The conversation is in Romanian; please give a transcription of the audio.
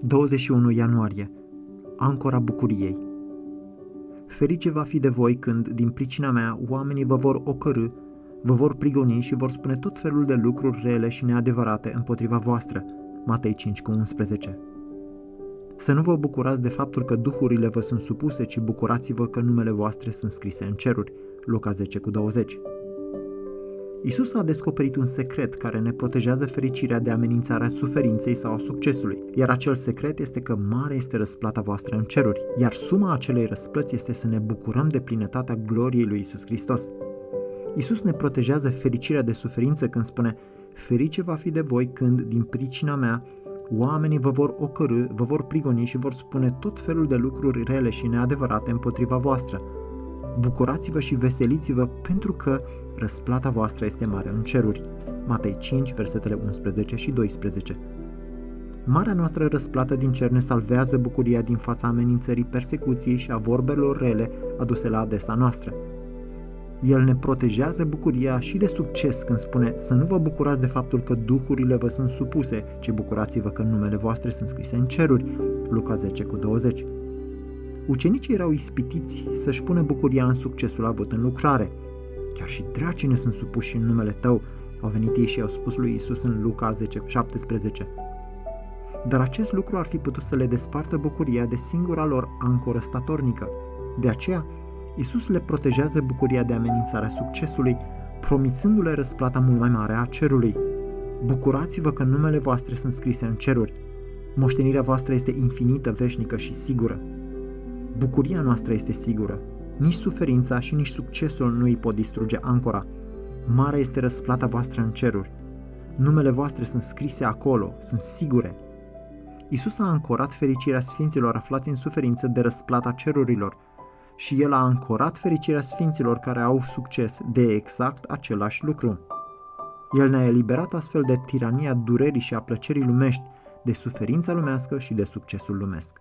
21 ianuarie. Ancora bucuriei. Ferice va fi de voi când, din pricina mea, oamenii vă vor ocărâ, vă vor prigoni și vor spune tot felul de lucruri rele și neadevărate împotriva voastră. Matei 5 cu 11. Să nu vă bucurați de faptul că duhurile vă sunt supuse, ci bucurați-vă că numele voastre sunt scrise în ceruri. Luca 10 cu 20. Isus a descoperit un secret care ne protejează fericirea de amenințarea suferinței sau a succesului, iar acel secret este că mare este răsplata voastră în ceruri, iar suma acelei răsplăți este să ne bucurăm de plinătatea gloriei lui Isus Hristos. Isus ne protejează fericirea de suferință când spune Ferice va fi de voi când, din pricina mea, oamenii vă vor ocărâ, vă vor prigoni și vor spune tot felul de lucruri rele și neadevărate împotriva voastră. Bucurați-vă și veseliți-vă pentru că răsplata voastră este mare în ceruri. Matei 5, versetele 11 și 12. Marea noastră răsplată din cer ne salvează bucuria din fața amenințării persecuției și a vorbelor rele aduse la adesa noastră. El ne protejează bucuria și de succes când spune să nu vă bucurați de faptul că duhurile vă sunt supuse, ci bucurați-vă că numele voastre sunt scrise în ceruri. Luca 10 cu 20. Ucenicii erau ispitiți să-și pună bucuria în succesul avut în lucrare – Chiar și dracii ne sunt supuși în numele tău, au venit ei și au spus lui Isus în Luca 10, 17. Dar acest lucru ar fi putut să le despartă bucuria de singura lor ancoră statornică. De aceea, Isus le protejează bucuria de amenințarea succesului, promițându-le răsplata mult mai mare a cerului. Bucurați-vă că numele voastre sunt scrise în ceruri. Moștenirea voastră este infinită, veșnică și sigură. Bucuria noastră este sigură. Nici suferința și nici succesul nu îi pot distruge ancora. Mare este răsplata voastră în ceruri. Numele voastre sunt scrise acolo, sunt sigure. Isus a ancorat fericirea sfinților aflați în suferință de răsplata cerurilor și El a ancorat fericirea sfinților care au succes de exact același lucru. El ne-a eliberat astfel de tirania durerii și a plăcerii lumești, de suferința lumească și de succesul lumesc.